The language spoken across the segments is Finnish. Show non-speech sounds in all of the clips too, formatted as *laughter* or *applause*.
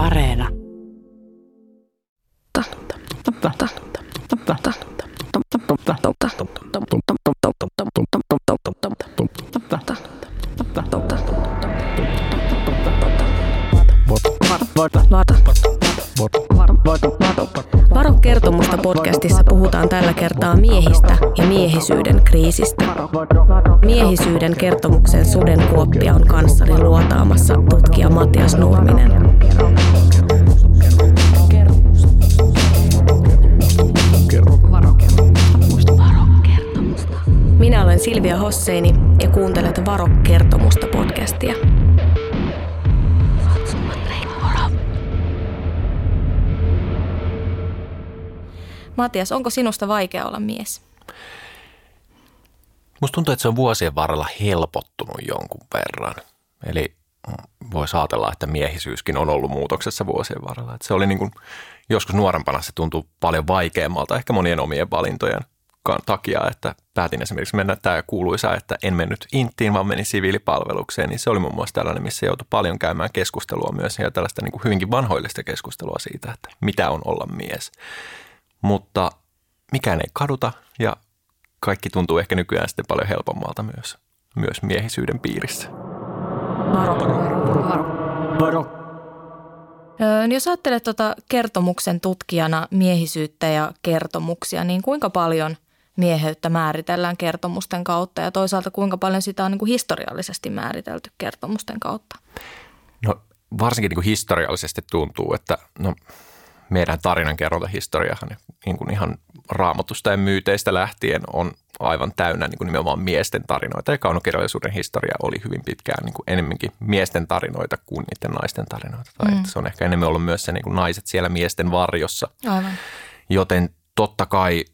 Areena. Varo kertomusta podcastissa puhutaan tällä kertaa miehistä ja miehisyyden kriisistä. Miehisyyden kertomuksen sudenkuoppia on kanssani luotaamassa tutkija Matias Nurminen. Silvia Hosseini ja kuuntelet Varo kertomusta podcastia. Matias, onko sinusta vaikea olla mies? Musta tuntuu, että se on vuosien varrella helpottunut jonkun verran. Eli voisi ajatella, että miehisyyskin on ollut muutoksessa vuosien varrella. Että se oli niin kuin, joskus nuorempana se tuntui paljon vaikeammalta, ehkä monien omien valintojen takia, että päätin esimerkiksi mennä tämä kuuluisa, että en mennyt inttiin, vaan menin siviilipalvelukseen, niin se oli muun muassa tällainen, missä joutui paljon käymään keskustelua myös ja tällaista niin kuin hyvinkin vanhoillista keskustelua siitä, että mitä on olla mies. Mutta mikään ei kaduta ja kaikki tuntuu ehkä nykyään sitten paljon helpommalta myös, myös miehisyyden piirissä. Varo, varo, varo. Varo. Öö, jos ajattelet tuota kertomuksen tutkijana miehisyyttä ja kertomuksia, niin kuinka paljon mieheyttä määritellään kertomusten kautta ja toisaalta kuinka paljon sitä on niin kuin historiallisesti määritelty kertomusten kautta? No varsinkin niin kuin historiallisesti tuntuu, että no, meidän tarinankerrontahistoriahan niin kuin ihan raamatusta ja myyteistä lähtien on aivan täynnä niin kuin nimenomaan miesten tarinoita. Ja kaunokirjallisuuden historia oli hyvin pitkään niin kuin enemmänkin miesten tarinoita kuin niiden naisten tarinoita. Tai mm. Se on ehkä enemmän ollut myös se niin kuin naiset siellä miesten varjossa. Aivan. Joten totta kai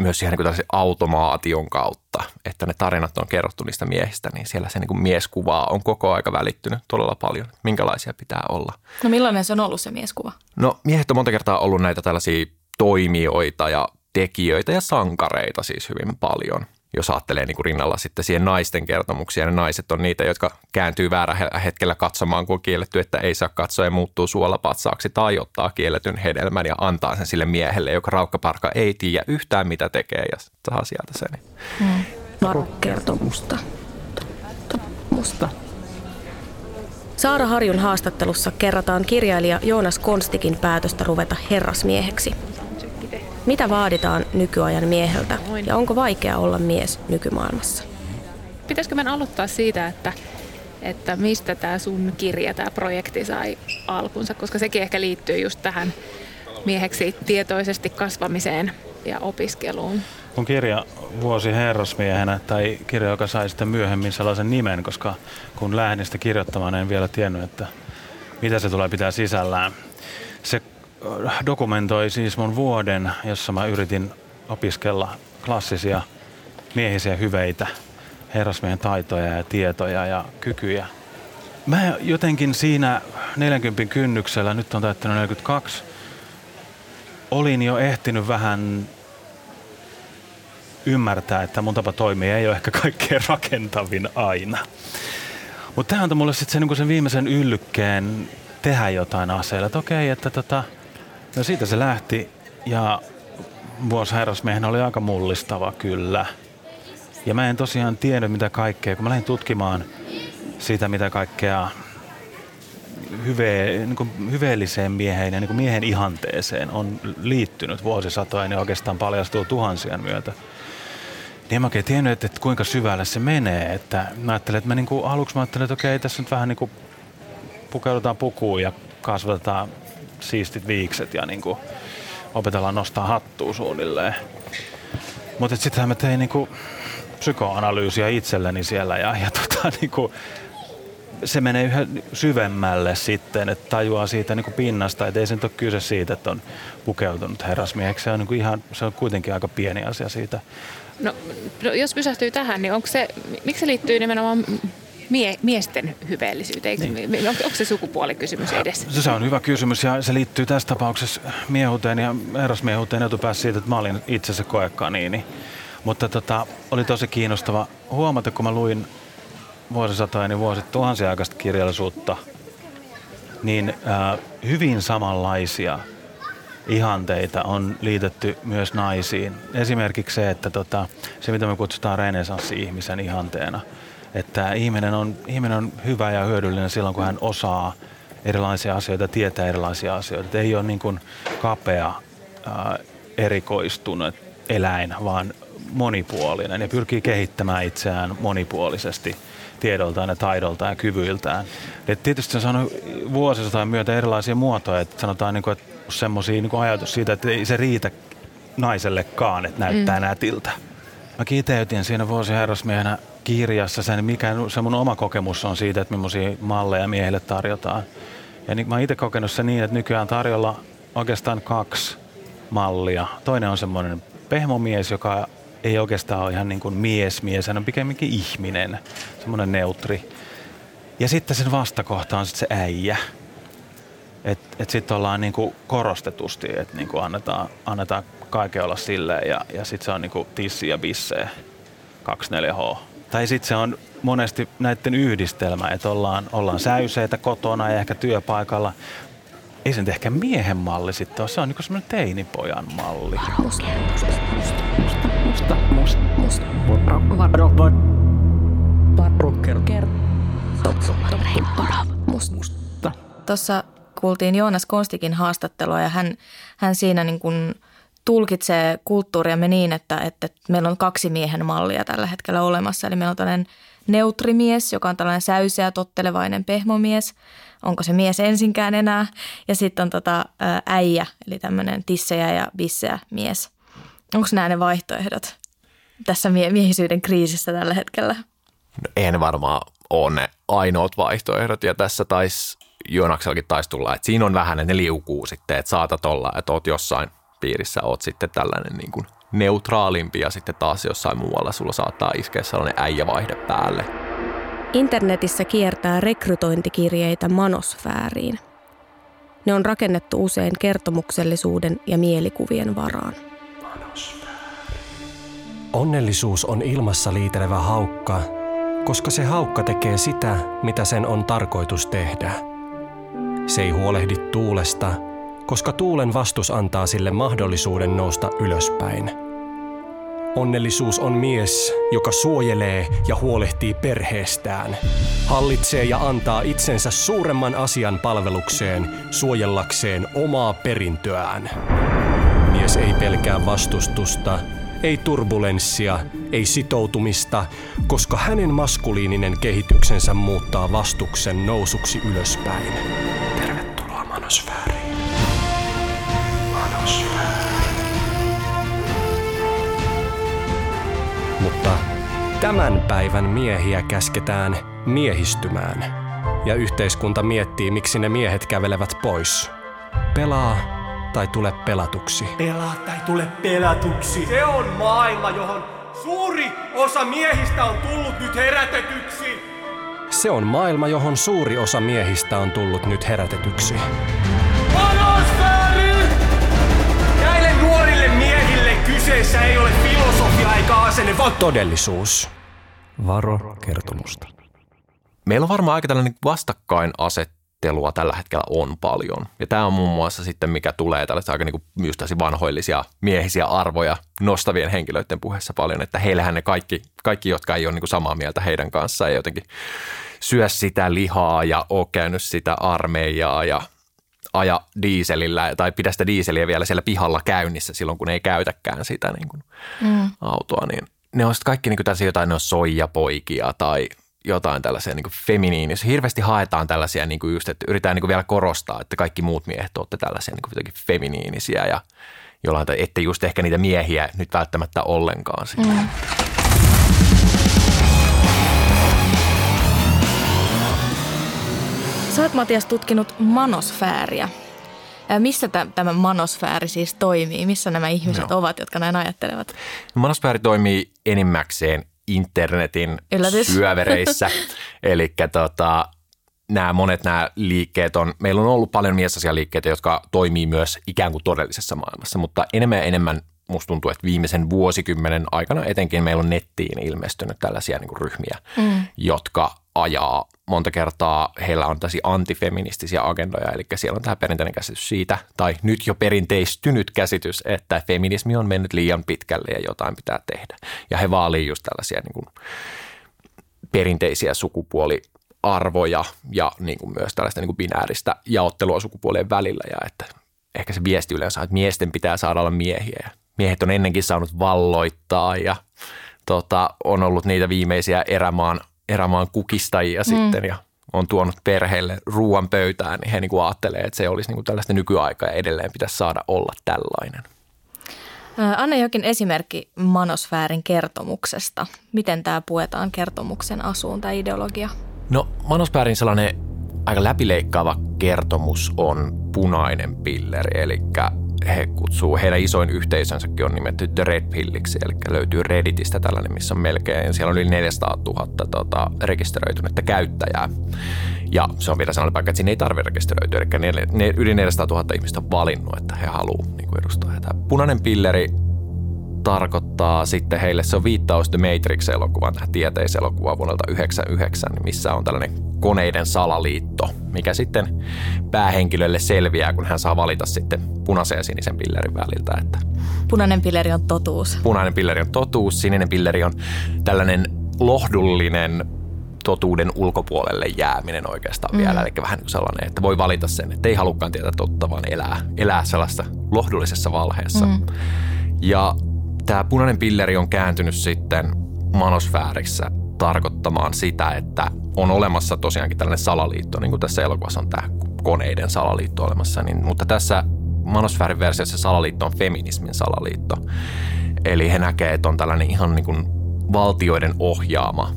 myös ihan niin kuin automaation kautta, että ne tarinat on kerrottu niistä miehistä, niin siellä se niin kuin mieskuvaa on koko aika välittynyt todella paljon, minkälaisia pitää olla. No millainen se on ollut se mieskuva? No miehet on monta kertaa ollut näitä tällaisia toimijoita ja tekijöitä ja sankareita siis hyvin paljon. Jos ajattelee niin kuin rinnalla sitten siihen naisten kertomuksia, ne naiset on niitä, jotka kääntyy väärä hetkellä katsomaan, kun on kielletty, että ei saa katsoa ja muuttuu suolapatsaaksi tai ottaa kielletyn hedelmän ja antaa sen sille miehelle, joka raukkaparka ei tiedä yhtään mitä tekee ja saa sieltä sen. Mm. kertomusta. Musta. Saara Harjun haastattelussa kerrataan kirjailija Joonas Konstikin päätöstä ruveta herrasmieheksi – mitä vaaditaan nykyajan mieheltä ja onko vaikea olla mies nykymaailmassa? Pitäisikö meidän aloittaa siitä, että, että mistä tämä sun kirja, tämä projekti sai alkunsa, koska sekin ehkä liittyy just tähän mieheksi tietoisesti kasvamiseen ja opiskeluun. Kun kirja Vuosi herrasmiehenä, tai kirja, joka sai sitten myöhemmin sellaisen nimen, koska kun lähdin sitä kirjoittamaan, en vielä tiennyt, että mitä se tulee pitää sisällään. Se dokumentoi siis mun vuoden, jossa mä yritin opiskella klassisia miehisiä hyveitä, herrasmiehen taitoja ja tietoja ja kykyjä. Mä jotenkin siinä 40 kynnyksellä, nyt on täyttänyt 42, olin jo ehtinyt vähän ymmärtää, että mun tapa toimia ei ole ehkä kaikkein rakentavin aina. Mutta tämä antoi mulle sitten sen, niin sen viimeisen yllykkeen tehdä jotain aseella. Että okei, että tota, No siitä se lähti ja vuosi herrasmiehen oli aika mullistava kyllä. Ja mä en tosiaan tiennyt mitä kaikkea, kun mä lähdin tutkimaan siitä mitä kaikkea hyve, niin kuin hyveelliseen mieheen ja niin miehen ihanteeseen on liittynyt vuosisatojen ja oikeastaan paljastuu tuhansien myötä. Niin en mä oikein tiennyt, että, että kuinka syvälle se menee. Että mä ajattelin, että mä niin kuin, aluksi mä ajattelin, että okei, tässä nyt vähän niin kuin pukeudutaan pukuun ja kasvatetaan siistit viikset ja niin kuin opetellaan nostaa hattua suunnilleen. Mutta sittenhän mä tein niin kuin psykoanalyysiä itselleni siellä ja, ja tota, niin kuin, se menee yhä syvemmälle sitten, että tajuaa siitä niin kuin pinnasta, että ei se nyt ole kyse siitä, että on pukeutunut herrasmieheksi. Se on, niin kuin ihan, se on kuitenkin aika pieni asia siitä. No, no jos pysähtyy tähän, niin onko se, miksi se liittyy nimenomaan mie- miesten hyveellisyyteen? Niin. Onko, onko se sukupuolikysymys edessä? Se on hyvä kysymys ja se liittyy tässä tapauksessa miehuuteen ja herrasmiehuuteen etupäässä siitä, että mä olin itse se koekaniini. Mutta tota, oli tosi kiinnostava huomata, kun mä luin niin vuosit tuhansia aikaista kirjallisuutta niin äh, hyvin samanlaisia ihanteita on liitetty myös naisiin. Esimerkiksi se, että tota, se mitä me kutsutaan renesanssi-ihmisen ihanteena, että ihminen on, ihminen on hyvä ja hyödyllinen silloin, kun hän osaa erilaisia asioita, tietää erilaisia asioita. Että ei ole niin kuin kapea, ää, erikoistunut eläin, vaan monipuolinen ja pyrkii kehittämään itseään monipuolisesti tiedoltaan ja taidoltaan ja kyvyiltään. Et tietysti se on saanut vuosisataan myötä erilaisia muotoja, että sanotaan niin kuin, että semmoisia niin ajatus siitä, että ei se riitä naisellekaan, että näyttää mm. nätiltä. Mä kiteytin siinä vuosiherrasmiehenä kirjassa sen, mikä se mun oma kokemus on siitä, että millaisia malleja miehille tarjotaan. Ja niin, mä oon itse kokenut se niin, että nykyään tarjolla oikeastaan kaksi mallia. Toinen on semmoinen pehmomies, joka ei oikeastaan ole ihan niin kuin mies mies, hän on pikemminkin ihminen, semmoinen neutri. Ja sitten sen vastakohta on sitten se äijä. Että et sitten ollaan niin kuin korostetusti, että niin kuin annetaan, annetaan kaiken olla silleen ja, ja sitten se on niin kuin tissi ja bisse 24H. Tai sitten se on monesti näiden yhdistelmä, että ollaan, ollaan säyseitä kotona ja ehkä työpaikalla. Ei se nyt ehkä miehen malli sitten ole, se on niin semmoinen teinipojan malli. Tuossa kuultiin Joonas Konstikin haastattelua ja hän, hän siinä niin kuin tulkitsee kulttuuriamme niin, että, että meillä on kaksi miehen mallia tällä hetkellä olemassa. Eli meillä on tällainen neutrimies, joka on tällainen säyseä, tottelevainen pehmomies. Onko se mies ensinkään enää? Ja sitten on tota, äijä, eli tämmöinen tissejä ja bissejä mies. Onko nämä ne vaihtoehdot tässä mie- miehisyyden kriisissä tällä hetkellä? No en varmaan ole ne ainoat vaihtoehdot ja tässä taisi Joonaksellakin taisi tulla, että siinä on vähän, ne liukuu sitten, että saatat olla, että oot jossain piirissä, oot sitten tällainen niin kuin neutraalimpi ja sitten taas jossain muualla sulla saattaa iskeä sellainen äijävaihde päälle. Internetissä kiertää rekrytointikirjeitä manosfääriin. Ne on rakennettu usein kertomuksellisuuden ja mielikuvien varaan. Onnellisuus on ilmassa liitelevä haukka, koska se haukka tekee sitä, mitä sen on tarkoitus tehdä – se ei huolehdi tuulesta, koska tuulen vastus antaa sille mahdollisuuden nousta ylöspäin. Onnellisuus on mies, joka suojelee ja huolehtii perheestään, hallitsee ja antaa itsensä suuremman asian palvelukseen suojellakseen omaa perintöään. Mies ei pelkää vastustusta, ei turbulenssia, ei sitoutumista, koska hänen maskuliininen kehityksensä muuttaa vastuksen nousuksi ylöspäin. Tervetuloa manosfääriin. Tämän päivän miehiä käsketään miehistymään. Ja yhteiskunta miettii, miksi ne miehet kävelevät pois. Pelaa tai tule pelatuksi. Pelaa tai tule pelatuksi. Se on maailma, johon suuri osa miehistä on tullut nyt herätetyksi. Se on maailma, johon suuri osa miehistä on tullut nyt herätetyksi. Panosfääri! Näille nuorille miehille kyseessä ei ole filosofia eikä asenne, vaan todellisuus. Varo kertomusta. Meillä on varmaan aika tällainen vastakkainaset ajattelua tällä hetkellä on paljon. Ja tämä on muun muassa sitten, mikä tulee tällaisia aika niin kuin vanhoillisia miehisiä arvoja nostavien henkilöiden puheessa paljon, että heillähän ne kaikki, kaikki jotka ei ole niin kuin samaa mieltä heidän kanssaan, ei jotenkin syö sitä lihaa ja ole käynyt sitä armeijaa ja aja diiselillä tai pidä sitä diiseliä vielä siellä pihalla käynnissä silloin, kun ei käytäkään sitä niin kuin mm. autoa, niin ne on kaikki niin kuin tässä jotain, ne on soijapoikia tai jotain tällaisia niin feminiinisiä. Hirveästi haetaan tällaisia niin just, että yritetään niin vielä korostaa, että kaikki muut miehet olette tällaisia niin kuin feminiinisiä ja jollain, ette just ehkä niitä miehiä nyt välttämättä ollenkaan. Mm. Sä oot Matias tutkinut manosfääriä. Missä tämä manosfääri siis toimii? Missä nämä ihmiset no. ovat, jotka näin ajattelevat? Manosfääri toimii enimmäkseen internetin Yllätys. syövereissä. *laughs* Eli tota, nämä monet nämä liikkeet on, meillä on ollut paljon liikkeitä, jotka toimii myös ikään kuin todellisessa maailmassa, mutta enemmän ja enemmän musta tuntuu, että viimeisen vuosikymmenen aikana etenkin meillä on nettiin ilmestynyt tällaisia niin kuin ryhmiä, mm. jotka ajaa monta kertaa, heillä on tällaisia antifeministisiä agendoja, eli siellä on tämä perinteinen käsitys siitä, tai nyt jo perinteistynyt käsitys, että feminismi on mennyt liian pitkälle ja jotain pitää tehdä. Ja he vaalii just tällaisia niin kuin perinteisiä sukupuoliarvoja ja niin kuin myös tällaista niin kuin binääristä jaottelua sukupuolien välillä. Ja että ehkä se viesti yleensä on, että miesten pitää saada olla miehiä. Ja miehet on ennenkin saanut valloittaa ja tota, on ollut niitä viimeisiä erämaan, erämaan kukistajia mm. sitten ja on tuonut perheelle ruoan pöytään, niin he niin kuin ajattelee, että se olisi niin kuin tällaista nykyaikaa ja edelleen pitäisi saada olla tällainen. Anna jokin esimerkki manosfäärin kertomuksesta. Miten tämä puetaan kertomuksen asuun, tämä ideologia? No manosfäärin sellainen aika läpileikkaava kertomus on punainen pilleri, eli he kutsuu, heidän isoin yhteisönsäkin on nimetty The Red Pilliksi, eli löytyy Redditistä tällainen, missä on melkein, siellä on yli 400 000 tota, rekisteröitynyttä käyttäjää. Ja se on vielä sellainen paikka, että siinä ei tarvitse rekisteröityä, eli ne, ne, yli 400 000 ihmistä on valinnut, että he haluavat niin edustaa heitä. Punainen pilleri tarkoittaa sitten heille, se on viittaus The Matrix-elokuvaan, tähän tieteiselokuvaan vuodelta 1999, missä on tällainen koneiden salaliitto, mikä sitten päähenkilölle selviää, kun hän saa valita sitten punaisen ja sinisen pillerin väliltä. Että Punainen pilleri on totuus. Punainen pilleri on totuus, sininen pilleri on tällainen lohdullinen totuuden ulkopuolelle jääminen oikeastaan mm. vielä. Eli vähän niin sellainen, että voi valita sen, että ei halukkaan tietää totta, vaan elää, elää sellaista lohdullisessa valheessa. Mm. Ja tämä punainen pilleri on kääntynyt sitten manosfäärissä tarkoittamaan sitä, että on olemassa tosiaankin tällainen salaliitto, niin kuin tässä elokuvassa on tämä koneiden salaliitto olemassa, niin, mutta tässä manosfäärin versiossa salaliitto on feminismin salaliitto. Eli he näkee, että on tällainen ihan niin kuin valtioiden ohjaama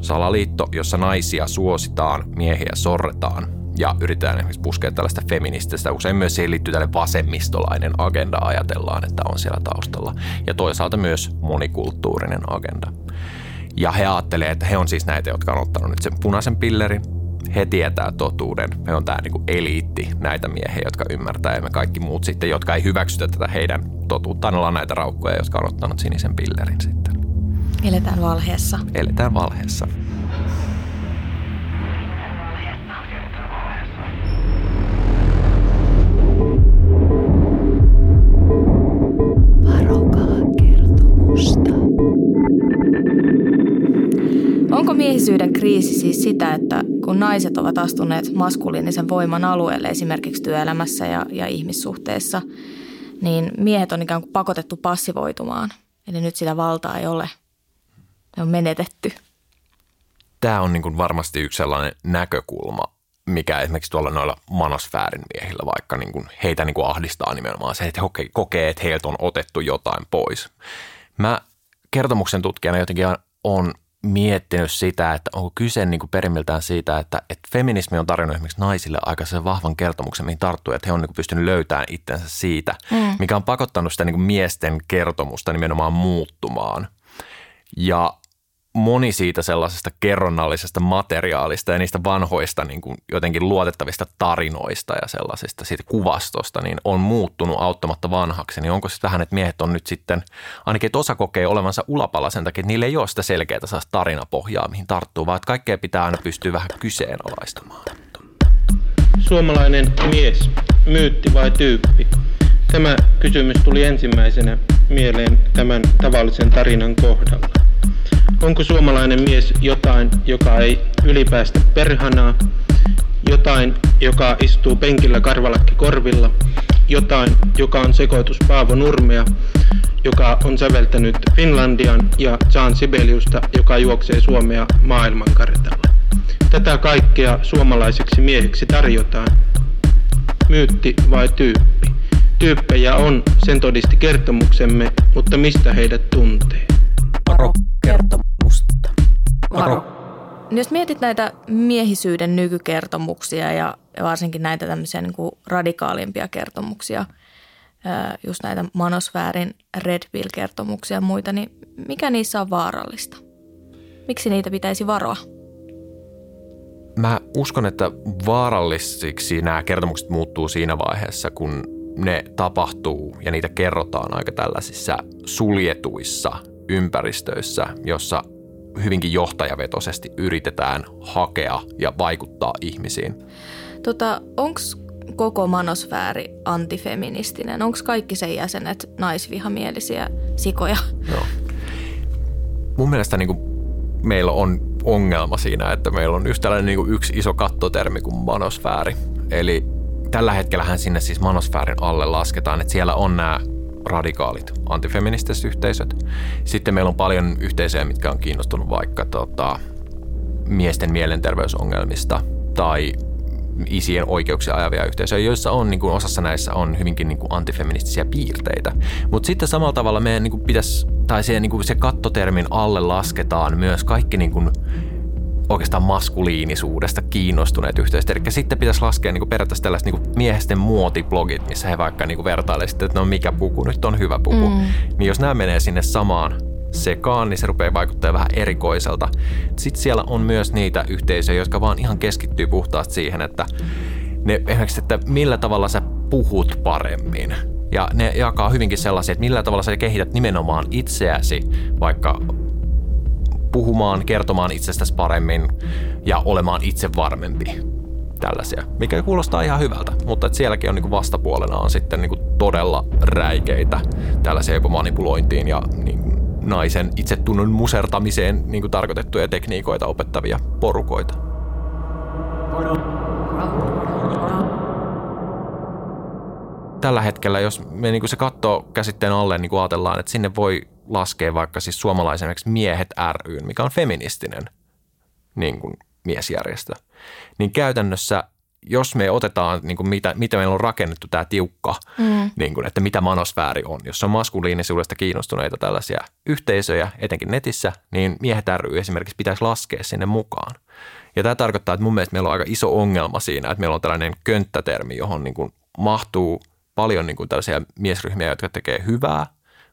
salaliitto, jossa naisia suositaan, miehiä sorretaan ja yritetään esimerkiksi puskea tällaista feminististä. Usein myös siihen liittyy tällainen vasemmistolainen agenda, ajatellaan, että on siellä taustalla. Ja toisaalta myös monikulttuurinen agenda. Ja he ajattelee, että he on siis näitä, jotka on ottanut nyt sen punaisen pillerin. He tietää totuuden. Me on tämä niin eliitti, näitä miehiä, jotka ymmärtää ja me kaikki muut sitten, jotka ei hyväksytä tätä heidän totuuttaan, ollaan näitä raukkoja, jotka on ottanut sinisen pillerin sitten. Eletään valheessa. Eletään valheessa. Kriisi siis sitä, että kun naiset ovat astuneet maskuliinisen voiman alueelle esimerkiksi työelämässä ja, ja ihmissuhteessa, niin miehet on ikään kuin pakotettu passivoitumaan. Eli nyt sitä valtaa ei ole. Ne on menetetty. Tämä on niin kuin varmasti yksi sellainen näkökulma, mikä esimerkiksi tuolla noilla manosfäärin miehillä vaikka niin kuin heitä niin kuin ahdistaa nimenomaan se, että he kokee, että heiltä on otettu jotain pois. Mä kertomuksen tutkijana jotenkin on miettinyt sitä, että onko kyse niin kuin perimmiltään siitä, että, että feminismi on tarjonnut esimerkiksi naisille aika sen vahvan kertomuksen, mihin tarttuu, että he on niin kuin pystynyt löytämään itsensä siitä, mm. mikä on pakottanut sitä niin kuin miesten kertomusta nimenomaan muuttumaan. Ja moni siitä sellaisesta kerronnallisesta materiaalista ja niistä vanhoista niin kuin jotenkin luotettavista tarinoista ja sellaisista siitä kuvastosta, niin on muuttunut auttamatta vanhaksi. Niin onko sitten vähän, että miehet on nyt sitten, ainakin että osa kokee olevansa ulapalla sen takia, että niillä ei ole sitä selkeää tarinapohjaa, mihin tarttuu, vaan että kaikkea pitää aina pystyä vähän kyseenalaistamaan. Suomalainen mies, myytti vai tyyppi? Tämä kysymys tuli ensimmäisenä mieleen tämän tavallisen tarinan kohdalla. Onko suomalainen mies jotain, joka ei ylipäästä perhanaa, jotain, joka istuu penkillä karvalakki korvilla, jotain, joka on sekoitus Paavo Nurmea, joka on säveltänyt Finlandian ja Jean Sibeliusta, joka juoksee Suomea maailmankartalla. Tätä kaikkea suomalaiseksi mieheksi tarjotaan. Myytti vai tyyppi? Tyyppejä on, sen todisti kertomuksemme, mutta mistä heidät tuntee? Varo. Varo. Jos mietit näitä miehisyyden nykykertomuksia ja varsinkin näitä tämmöisiä niin kuin radikaalimpia kertomuksia, just näitä manosfäärin Red Pill-kertomuksia ja muita, niin mikä niissä on vaarallista? Miksi niitä pitäisi varoa? Mä uskon, että vaarallisiksi nämä kertomukset muuttuu siinä vaiheessa, kun ne tapahtuu ja niitä kerrotaan aika tällaisissa suljetuissa ympäristöissä, jossa hyvinkin johtajavetoisesti yritetään hakea ja vaikuttaa ihmisiin. Tota, Onko koko manosfääri antifeministinen? Onko kaikki sen jäsenet naisvihamielisiä sikoja? Joo. Mun mielestä niin kuin meillä on ongelma siinä, että meillä on just tällainen niin kuin yksi iso kattotermi kuin manosfääri. Eli tällä hetkellähän sinne siis manosfäärin alle lasketaan, että siellä on nämä radikaalit antifeministiset yhteisöt. Sitten meillä on paljon yhteisöjä, mitkä on kiinnostunut vaikka tota, miesten mielenterveysongelmista tai isien oikeuksia ajavia yhteisöjä, joissa on niin kuin osassa näissä on hyvinkin niin kuin antifeministisiä piirteitä. Mutta sitten samalla tavalla meidän niin kuin pitäisi, tai se, niin kuin se kattotermin alle lasketaan myös kaikki niin kuin oikeastaan maskuliinisuudesta kiinnostuneet yhteisöt. Eli sitten pitäisi laskea niin kuin periaatteessa tällaiset niin kuin miesten muotiblogit, missä he vaikka niin vertailevat että no mikä puku nyt on hyvä puku. Mm. Niin jos nämä menee sinne samaan sekaan, niin se rupeaa vaikuttaa vähän erikoiselta. Sitten siellä on myös niitä yhteisöjä, jotka vaan ihan keskittyy puhtaasti siihen, että ne, esimerkiksi, että millä tavalla sä puhut paremmin. Ja ne jakaa hyvinkin sellaisia, että millä tavalla sä kehität nimenomaan itseäsi, vaikka puhumaan, kertomaan itsestäsi paremmin ja olemaan itse varmempi. Tällaisia, mikä kuulostaa ihan hyvältä, mutta että sielläkin on niin vastapuolena on sitten niin todella räikeitä tällaisia jopa manipulointiin ja niin naisen itsetunnon musertamiseen niin kuin tarkoitettuja tekniikoita opettavia porukoita. Tällä hetkellä, jos me niin kuin se katsoo käsitteen alle, niin ajatellaan, että sinne voi laskea vaikka siis suomalaisen Miehet ry, mikä on feministinen niin kuin miesjärjestö, niin käytännössä jos me otetaan, niin kuin mitä, mitä meillä on rakennettu tämä tiukka, mm. niin kuin, että mitä manosfääri on, jos on maskuliinisuudesta kiinnostuneita tällaisia yhteisöjä, etenkin netissä, niin miehet ry esimerkiksi pitäisi laskea sinne mukaan. Ja tämä tarkoittaa, että mun mielestä meillä on aika iso ongelma siinä, että meillä on tällainen könttätermi, johon niin kuin mahtuu paljon niin kuin tällaisia miesryhmiä, jotka tekee hyvää,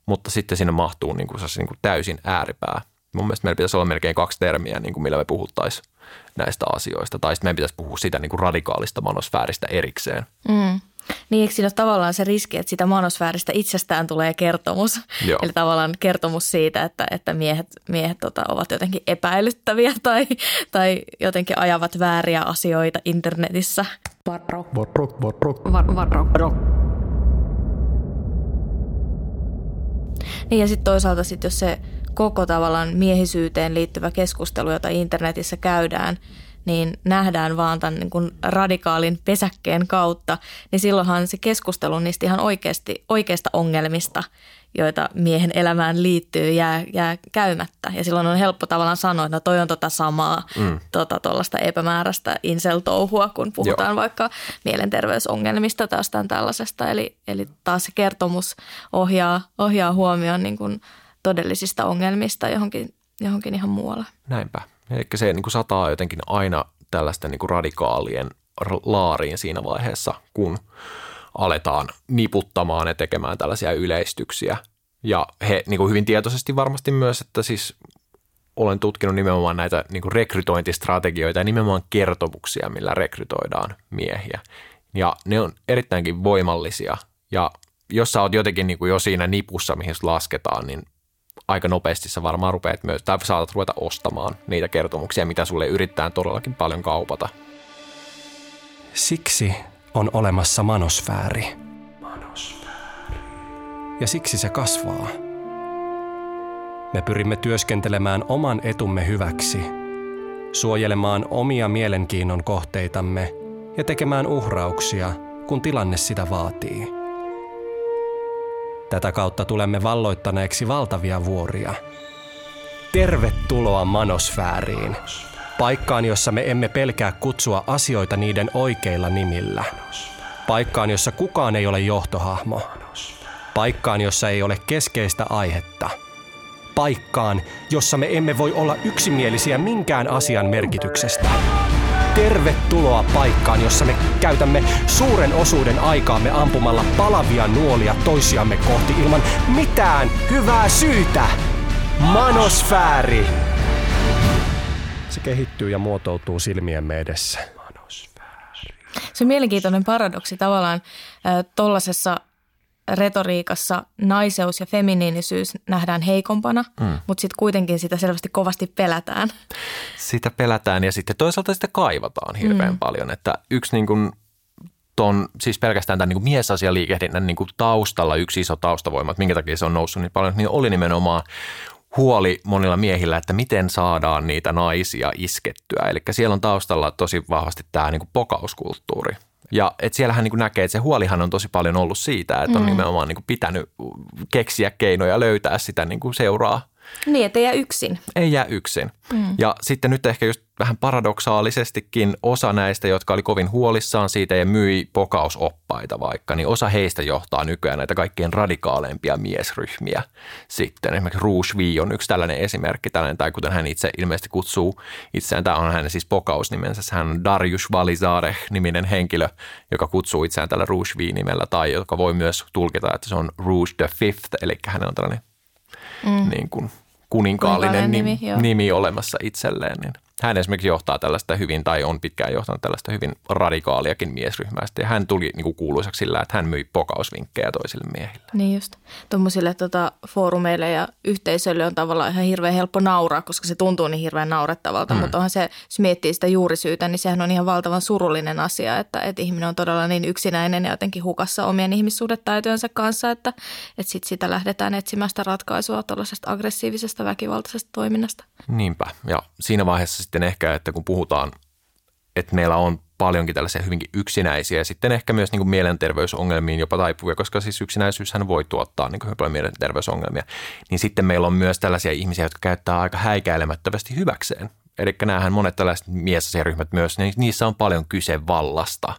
mutta sitten sinne mahtuu niin kuin, niin kuin täysin ääripää. Mun mielestä meillä pitäisi olla melkein kaksi termiä, niin kuin millä me puhuttaisiin näistä asioista. Tai sitten meidän pitäisi puhua siitä niin kuin radikaalista manosfääristä erikseen. Mm. Niin, eikö siinä ole tavallaan se riski, että sitä manosfääristä itsestään tulee kertomus? Joo. Eli tavallaan kertomus siitä, että, että miehet, miehet tota, ovat jotenkin epäilyttäviä tai, tai jotenkin ajavat vääriä asioita internetissä. Varo. Varo. Varo. Varo. Varo. Niin ja sitten toisaalta sit, jos se koko tavallaan miehisyyteen liittyvä keskustelu, jota internetissä käydään, niin nähdään vaan tämän niin kuin radikaalin pesäkkeen kautta, niin silloinhan se keskustelu niistä ihan oikeasti, oikeista ongelmista, joita miehen elämään liittyy, jää, jää käymättä. Ja silloin on helppo tavallaan sanoa, että no toi on tota samaa, mm. tota tuollaista epämääräistä insel-touhua, kun puhutaan Joo. vaikka mielenterveysongelmista tai jostain tällaisesta. Eli, eli taas se kertomus ohjaa, ohjaa huomioon niin kuin todellisista ongelmista johonkin, johonkin ihan muualle. Näinpä. Eli se niin kuin sataa jotenkin aina tällaisten niin kuin radikaalien laariin siinä vaiheessa, kun aletaan niputtamaan ja tekemään tällaisia yleistyksiä. Ja he niin kuin hyvin tietoisesti varmasti myös, että siis olen tutkinut nimenomaan näitä niin kuin rekrytointistrategioita ja nimenomaan kertomuksia, millä rekrytoidaan miehiä. Ja ne on erittäinkin voimallisia. Ja jos sä oot jotenkin niin kuin jo siinä nipussa, mihin lasketaan, niin aika nopeasti sä varmaan rupeat myös, tai saatat ruveta ostamaan niitä kertomuksia, mitä sulle yrittää todellakin paljon kaupata. Siksi on olemassa manosfääri. Manosfääri. Ja siksi se kasvaa. Me pyrimme työskentelemään oman etumme hyväksi, suojelemaan omia mielenkiinnon kohteitamme ja tekemään uhrauksia, kun tilanne sitä vaatii – Tätä kautta tulemme valloittaneeksi valtavia vuoria. Tervetuloa manosfääriin. Paikkaan, jossa me emme pelkää kutsua asioita niiden oikeilla nimillä. Paikkaan, jossa kukaan ei ole johtohahmo. Paikkaan, jossa ei ole keskeistä aihetta. Paikkaan, jossa me emme voi olla yksimielisiä minkään asian merkityksestä. Tervetuloa paikkaan, jossa me käytämme suuren osuuden aikaamme ampumalla palavia nuolia toisiamme kohti ilman mitään hyvää syytä. Manosfääri! Se kehittyy ja muotoutuu silmiemme edessä. Se on mielenkiintoinen paradoksi tavallaan tuollaisessa retoriikassa naiseus ja feminiinisyys nähdään heikompana, mm. mutta sitten kuitenkin sitä selvästi kovasti pelätään. Sitä pelätään ja sitten toisaalta sitä kaivataan hirveän mm. paljon. Että yksi niin kuin ton, siis pelkästään tämän niin miesasialiikehdinnän niin kuin taustalla yksi iso taustavoima, että minkä takia se on noussut niin paljon, niin oli nimenomaan huoli monilla miehillä, että miten saadaan niitä naisia iskettyä. Eli siellä on taustalla tosi vahvasti tämä niin kuin pokauskulttuuri. Ja et siellähän niin kuin näkee, että se huolihan on tosi paljon ollut siitä, että on mm. nimenomaan niin kuin pitänyt keksiä keinoja löytää sitä niin kuin seuraa niin, että ei jää yksin. Ei jää yksin. Mm. Ja sitten nyt ehkä just vähän paradoksaalisestikin osa näistä, jotka oli kovin huolissaan siitä ja myi pokausoppaita vaikka, niin osa heistä johtaa nykyään näitä kaikkein radikaaleimpia miesryhmiä sitten. Esimerkiksi Rouge V on yksi tällainen esimerkki, tällainen, tai kuten hän itse ilmeisesti kutsuu itseään, tämä on hänen siis pokausnimensä, hän on Darius Valizareh-niminen henkilö, joka kutsuu itseään tällä Rouge V-nimellä, tai joka voi myös tulkita, että se on Rouge the Fifth, eli hän on tällainen mm. niin kuin kuninkaallinen nimi, nimi, nimi olemassa itselleen. Niin hän esimerkiksi johtaa tällaista hyvin, tai on pitkään johtanut tällaista hyvin radikaaliakin miesryhmästä. Ja hän tuli niin kuin kuuluisaksi sillä, että hän myi pokausvinkkejä toisille miehille. Niin just. Tuommoisille tota, foorumeille ja yhteisöille on tavallaan ihan hirveän helppo nauraa, koska se tuntuu niin hirveän naurettavalta. Mm. Mutta onhan se, jos miettii sitä juurisyytä, niin sehän on ihan valtavan surullinen asia, että, että ihminen on todella niin yksinäinen ja jotenkin hukassa omien ihmissuhdetaitojensa kanssa, että, että sit sitä lähdetään etsimään sitä ratkaisua tuollaisesta aggressiivisesta väkivaltaisesta toiminnasta. Niinpä. Ja siinä vaiheessa sitten ehkä, että kun puhutaan, että meillä on paljonkin tällaisia hyvinkin yksinäisiä ja sitten ehkä myös niin kuin mielenterveysongelmiin jopa taipuvia, koska siis yksinäisyyshän voi tuottaa niin kuin mielenterveysongelmia. Niin sitten meillä on myös tällaisia ihmisiä, jotka käyttää aika häikäilemättömästi hyväkseen. Eli nämähän monet tällaiset miesasiaryhmät myös, niin niissä on paljon kyse vallasta.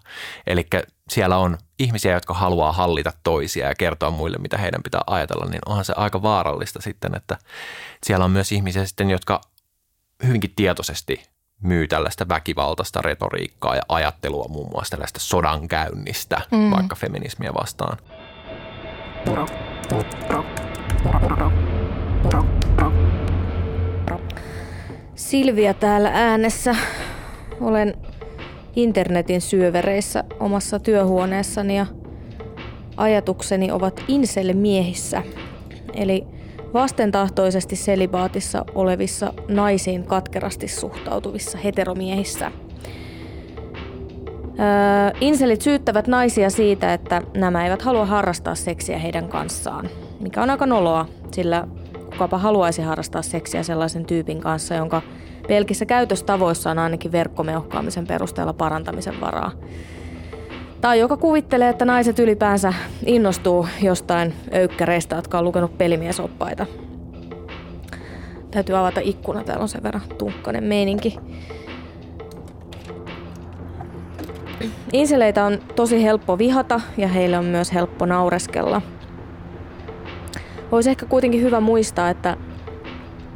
Eli siellä on ihmisiä, jotka haluaa hallita toisia ja kertoa muille, mitä heidän pitää ajatella, niin onhan se aika vaarallista sitten, että siellä on myös ihmisiä sitten, jotka hyvinkin tietoisesti myy tällaista väkivaltaista retoriikkaa ja ajattelua muun muassa tällaista sodankäynnistä, mm. vaikka feminismiä vastaan. Silvia täällä äänessä. Olen internetin syövereissä omassa työhuoneessani ja ajatukseni ovat insel-miehissä. Eli vastentahtoisesti selibaatissa olevissa naisiin katkerasti suhtautuvissa heteromiehissä. Öö, inselit syyttävät naisia siitä, että nämä eivät halua harrastaa seksiä heidän kanssaan, mikä on aika noloa, sillä kukapa haluaisi harrastaa seksiä sellaisen tyypin kanssa, jonka pelkissä käytöstavoissa on ainakin verkkomeuhkaamisen perusteella parantamisen varaa. Tai joka kuvittelee, että naiset ylipäänsä innostuu jostain öykkäreistä, jotka on lukenut pelimiesoppaita. Täytyy avata ikkuna, täällä on sen verran tunkkainen meininki. Inseleitä on tosi helppo vihata ja heille on myös helppo naureskella. Olisi ehkä kuitenkin hyvä muistaa, että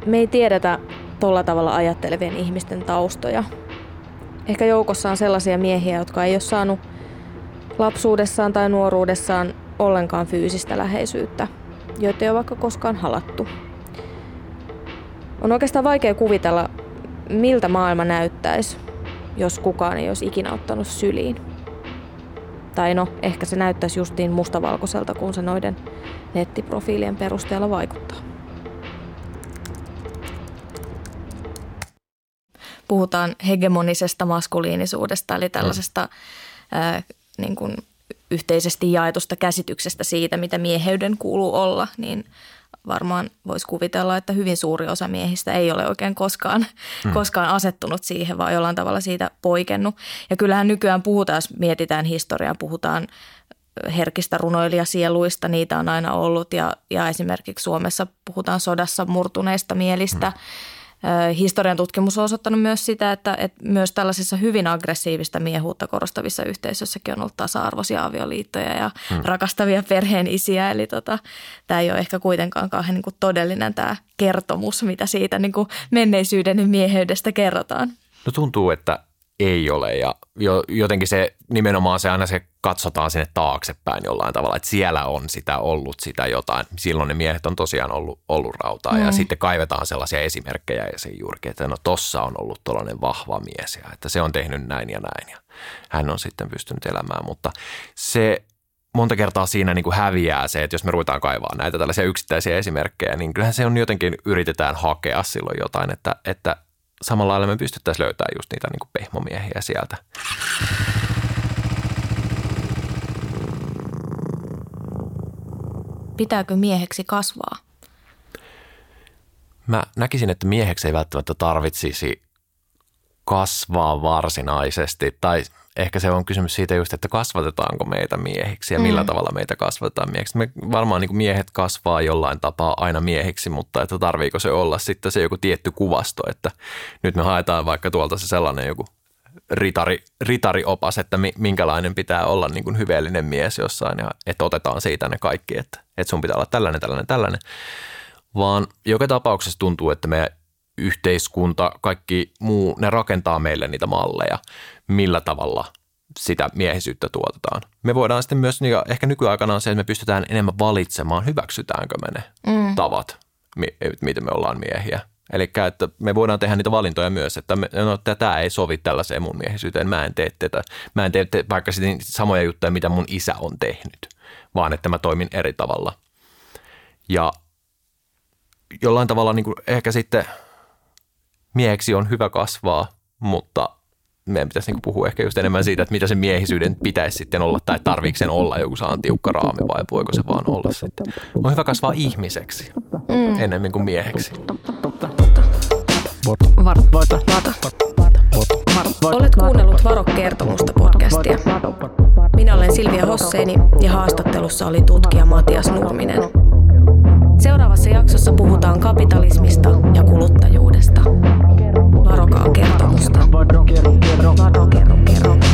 me ei tiedetä tolla tavalla ajattelevien ihmisten taustoja. Ehkä joukossa on sellaisia miehiä, jotka ei ole saanut lapsuudessaan tai nuoruudessaan ollenkaan fyysistä läheisyyttä, joita ei ole vaikka koskaan halattu. On oikeastaan vaikea kuvitella, miltä maailma näyttäisi, jos kukaan ei olisi ikinä ottanut syliin. Tai no, ehkä se näyttäisi justiin mustavalkoiselta, kun se noiden nettiprofiilien perusteella vaikuttaa. Puhutaan hegemonisesta maskuliinisuudesta, eli tällaisesta ää, niin kuin yhteisesti jaetusta käsityksestä siitä, mitä mieheyden kuuluu olla, niin varmaan voisi kuvitella, että hyvin suuri osa miehistä ei ole oikein koskaan, hmm. koskaan asettunut siihen, vaan jollain tavalla siitä poikennut. Ja kyllähän nykyään puhutaan, jos mietitään historiaa, puhutaan herkistä runoilijasieluista, niitä on aina ollut ja, ja esimerkiksi Suomessa puhutaan sodassa murtuneista mielistä. Hmm Historian tutkimus on osoittanut myös sitä, että, että myös tällaisissa hyvin aggressiivista miehuutta korostavissa yhteisöissäkin on ollut tasa-arvoisia avioliittoja ja hmm. rakastavia perheenisiä. Eli tota, tämä ei ole ehkä kuitenkaan kauhean niin kuin todellinen tämä kertomus, mitä siitä niin kuin menneisyyden mieheydestä kerrotaan. No tuntuu, että ei ole ja jo, jotenkin se nimenomaan se aina se katsotaan sinne taaksepäin jollain tavalla, että siellä on sitä ollut sitä jotain. Silloin ne miehet on tosiaan ollut, ollut rautaa mm. ja sitten kaivetaan sellaisia esimerkkejä ja se juurikin, että no tossa on ollut tuollainen vahva mies ja että se on tehnyt näin ja näin ja hän on sitten pystynyt elämään, mutta se monta kertaa siinä niin kuin häviää se, että jos me ruvetaan kaivaa näitä tällaisia yksittäisiä esimerkkejä, niin kyllähän se on jotenkin, yritetään hakea silloin jotain, että, että samalla lailla me pystyttäisiin löytämään just niitä niin kuin pehmomiehiä sieltä. Pitääkö mieheksi kasvaa? Mä näkisin, että mieheksi ei välttämättä tarvitsisi kasvaa varsinaisesti, tai ehkä se on kysymys siitä just, että kasvatetaanko meitä miehiksi ja millä mm. tavalla meitä kasvatetaan miehiksi. Me varmaan niin miehet kasvaa jollain tapaa aina miehiksi, mutta että tarviiko se olla sitten se joku tietty kuvasto, että nyt me haetaan vaikka tuolta se sellainen joku ritari, ritariopas, että minkälainen pitää olla niin kuin hyveellinen mies jossain ja että otetaan siitä ne kaikki, että, että sun pitää olla tällainen, tällainen, tällainen. Vaan joka tapauksessa tuntuu, että me yhteiskunta, kaikki muu, ne rakentaa meille niitä malleja, millä tavalla sitä miehisyyttä tuotetaan. Me voidaan sitten myös, niin ehkä nykyaikana on se, että me pystytään enemmän valitsemaan, hyväksytäänkö me ne mm. tavat, miten me ollaan miehiä. Eli että me voidaan tehdä niitä valintoja myös, että me, no, tämä ei sovi tällaiseen mun miehisyyteen, mä en tee tätä. Mä en tee te, vaikka samoja juttuja, mitä mun isä on tehnyt, vaan että mä toimin eri tavalla. Ja jollain tavalla niin kuin ehkä sitten – mieheksi on hyvä kasvaa, mutta meidän pitäisi niin puhua ehkä just enemmän siitä, että mitä se miehisyyden pitäisi sitten olla tai tarviiko sen olla joku saan tiukka raami vai voiko se vaan olla sitten. On hyvä kasvaa ihmiseksi mm. enemmän kuin mieheksi. Olet kuunnellut Varo-kertomusta podcastia. Minä olen Silvia Hosseini ja haastattelussa oli tutkija Matias Nurminen. Seuraavassa jaksossa puhutaan kapitalismista ja kuluttajuudesta varokaa kertomusta. Varo, kerro, kerro. Varo, kerro, kerro.